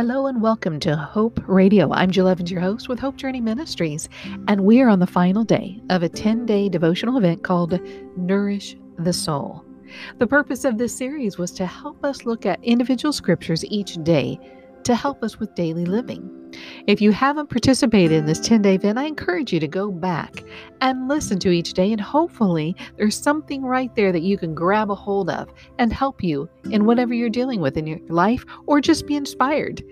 Hello and welcome to Hope Radio. I'm Jill Evans, your host with Hope Journey Ministries, and we are on the final day of a 10 day devotional event called Nourish the Soul. The purpose of this series was to help us look at individual scriptures each day to help us with daily living. If you haven't participated in this 10 day event, I encourage you to go back and listen to each day, and hopefully, there's something right there that you can grab a hold of and help you in whatever you're dealing with in your life, or just be inspired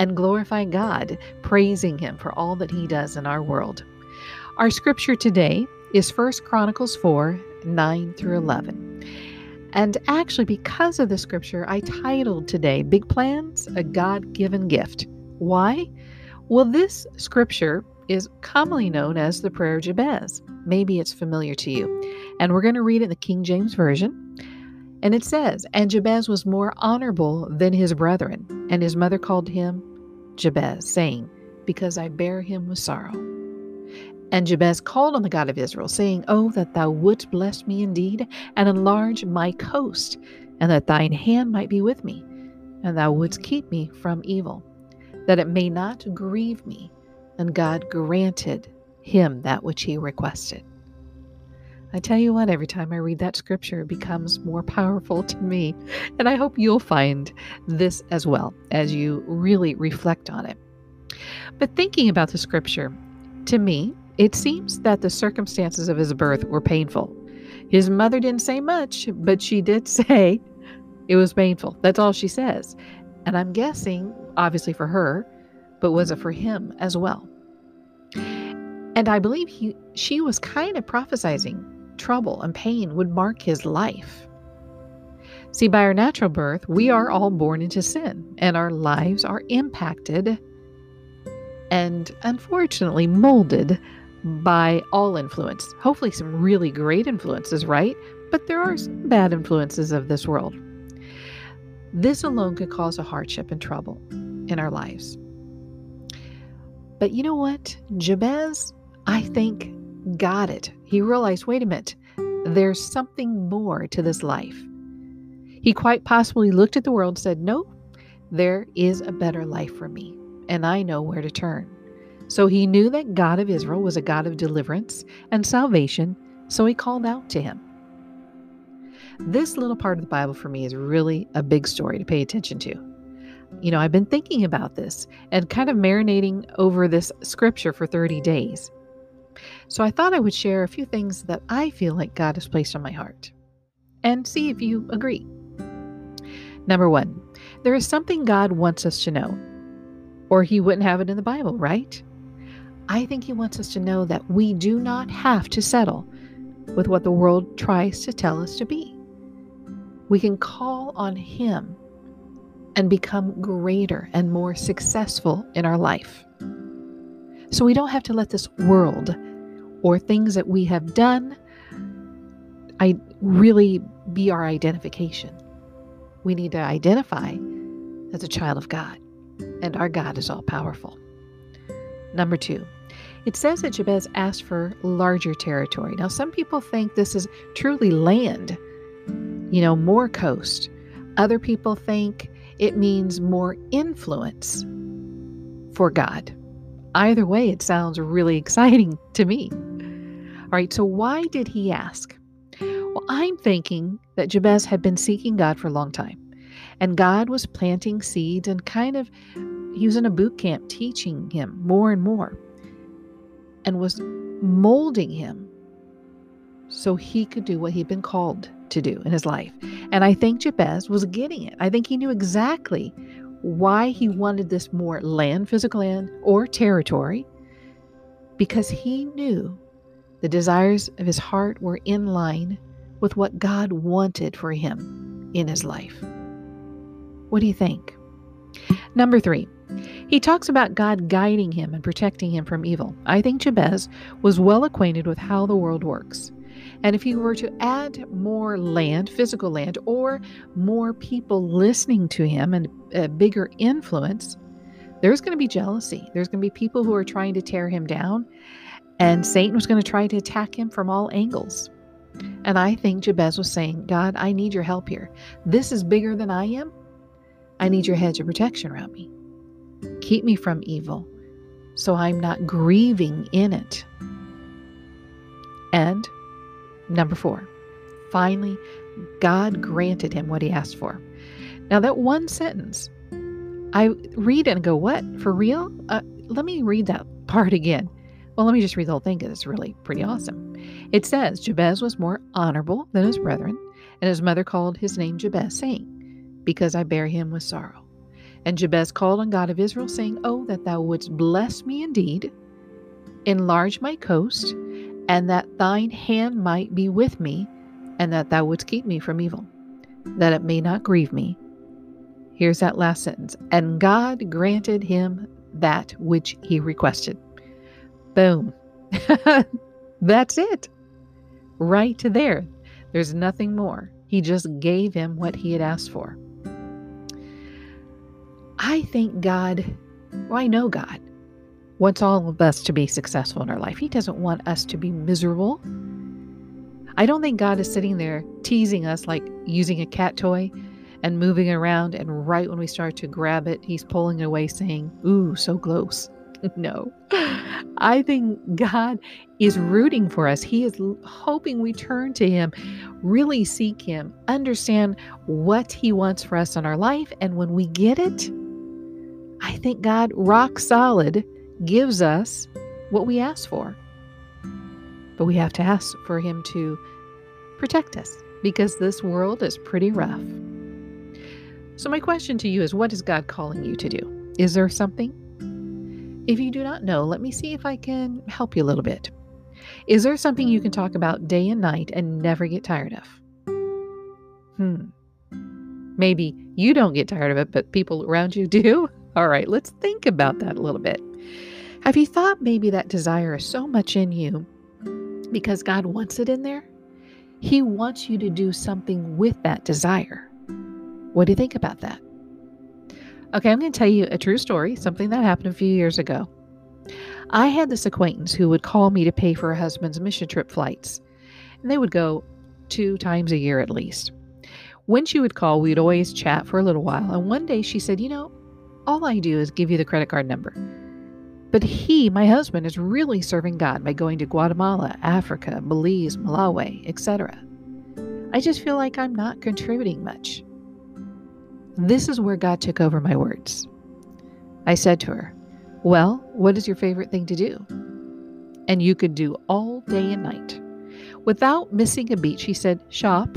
and glorify God, praising Him for all that He does in our world. Our scripture today is 1 Chronicles 4 9 through 11. And actually, because of the scripture, I titled today Big Plans, a God given gift. Why? Well, this scripture is commonly known as the Prayer of Jabez. Maybe it's familiar to you. And we're going to read it in the King James Version. And it says, And Jabez was more honorable than his brethren, and his mother called him Jabez, saying, Because I bear him with sorrow. And Jabez called on the God of Israel, saying, Oh, that thou wouldst bless me indeed, and enlarge my coast, and that thine hand might be with me, and thou wouldst keep me from evil, that it may not grieve me. And God granted him that which he requested. I tell you what, every time I read that scripture, it becomes more powerful to me. And I hope you'll find this as well as you really reflect on it. But thinking about the scripture, to me, it seems that the circumstances of his birth were painful. His mother didn't say much, but she did say it was painful. That's all she says. And I'm guessing, obviously for her, but was it for him as well? And I believe he, she was kind of prophesizing trouble and pain would mark his life. See, by our natural birth, we are all born into sin, and our lives are impacted and unfortunately molded by all influence. Hopefully, some really great influences, right? But there are some bad influences of this world. This alone could cause a hardship and trouble in our lives. But you know what? Jabez, I think, got it. He realized wait a minute, there's something more to this life. He quite possibly looked at the world and said, No, there is a better life for me, and I know where to turn. So he knew that God of Israel was a God of deliverance and salvation, so he called out to him. This little part of the Bible for me is really a big story to pay attention to. You know, I've been thinking about this and kind of marinating over this scripture for 30 days. So I thought I would share a few things that I feel like God has placed on my heart and see if you agree. Number one, there is something God wants us to know, or He wouldn't have it in the Bible, right? I think He wants us to know that we do not have to settle with what the world tries to tell us to be. We can call on Him and become greater and more successful in our life. So we don't have to let this world or things that we have done I really be our identification. We need to identify as a child of God, and our God is all powerful. Number two, it says that Jabez asked for larger territory. Now, some people think this is truly land, you know, more coast. Other people think it means more influence for God. Either way, it sounds really exciting to me. All right, so why did he ask? Well, I'm thinking that Jabez had been seeking God for a long time, and God was planting seeds and kind of, he was in a boot camp teaching him more and more and was molding him so he could do what he'd been called to do in his life. And I think Jabez was getting it. I think he knew exactly why he wanted this more land, physical land, or territory, because he knew the desires of his heart were in line with what God wanted for him in his life. What do you think? Number three, he talks about God guiding him and protecting him from evil. I think Jabez was well acquainted with how the world works. And if he were to add more land, physical land, or more people listening to him and a bigger influence, there's going to be jealousy. There's going to be people who are trying to tear him down, and Satan was going to try to attack him from all angles. And I think Jabez was saying, God, I need your help here. This is bigger than I am. I need your hedge of protection around me. Keep me from evil so I'm not grieving in it. And number four, finally, God granted him what he asked for. Now, that one sentence, I read and go, What? For real? Uh, let me read that part again. Well, let me just read the whole thing because it's really pretty awesome. It says Jabez was more honorable than his brethren, and his mother called his name Jabez, saying, Because I bear him with sorrow. And Jabez called on God of Israel, saying, Oh, that thou wouldst bless me indeed, enlarge my coast, and that thine hand might be with me, and that thou wouldst keep me from evil, that it may not grieve me. Here's that last sentence. And God granted him that which he requested. Boom. That's it. Right there. There's nothing more. He just gave him what he had asked for. I think God, well, I know God wants all of us to be successful in our life. He doesn't want us to be miserable. I don't think God is sitting there teasing us like using a cat toy and moving around. And right when we start to grab it, he's pulling it away, saying, Ooh, so close. no. I think God is rooting for us. He is hoping we turn to Him, really seek Him, understand what He wants for us in our life. And when we get it, I think God, rock solid, gives us what we ask for. But we have to ask for Him to protect us because this world is pretty rough. So, my question to you is what is God calling you to do? Is there something? If you do not know, let me see if I can help you a little bit. Is there something you can talk about day and night and never get tired of? Hmm. Maybe you don't get tired of it, but people around you do? All right, let's think about that a little bit. Have you thought maybe that desire is so much in you because God wants it in there? He wants you to do something with that desire. What do you think about that? Okay, I'm going to tell you a true story, something that happened a few years ago. I had this acquaintance who would call me to pay for her husband's mission trip flights, and they would go two times a year at least. When she would call, we'd always chat for a little while, and one day she said, You know, all I do is give you the credit card number. But he, my husband, is really serving God by going to Guatemala, Africa, Belize, Malawi, etc. I just feel like I'm not contributing much. This is where God took over my words. I said to her, Well, what is your favorite thing to do? And you could do all day and night. Without missing a beat, she said, Shop.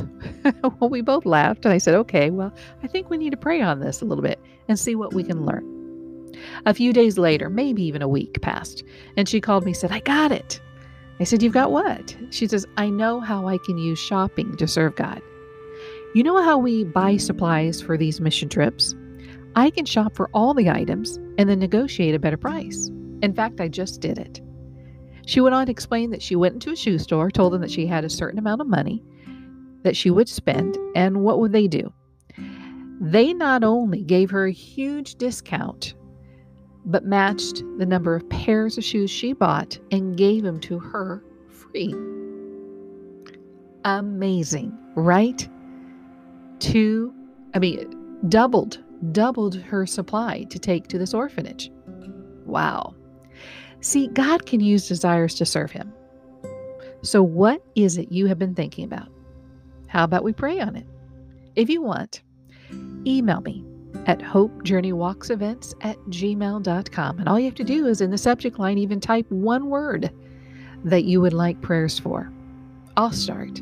well, we both laughed, and I said, Okay, well, I think we need to pray on this a little bit and see what we can learn. A few days later, maybe even a week passed, and she called me said, I got it. I said, You've got what? She says, I know how I can use shopping to serve God. You know how we buy supplies for these mission trips? I can shop for all the items and then negotiate a better price. In fact, I just did it. She went on to explain that she went into a shoe store, told them that she had a certain amount of money that she would spend, and what would they do? They not only gave her a huge discount but matched the number of pairs of shoes she bought and gave them to her free. Amazing, right? Two, I mean, doubled, doubled her supply to take to this orphanage. Wow. See, God can use desires to serve Him. So, what is it you have been thinking about? How about we pray on it? If you want, email me at hopejourneywalksevents at gmail.com. And all you have to do is in the subject line, even type one word that you would like prayers for. I'll start.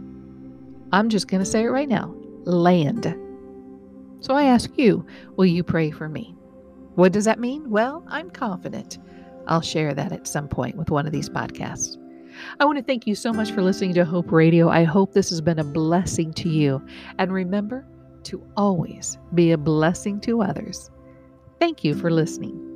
I'm just going to say it right now land. So I ask you, will you pray for me? What does that mean? Well, I'm confident I'll share that at some point with one of these podcasts. I want to thank you so much for listening to Hope Radio. I hope this has been a blessing to you. And remember, to always be a blessing to others. Thank you for listening.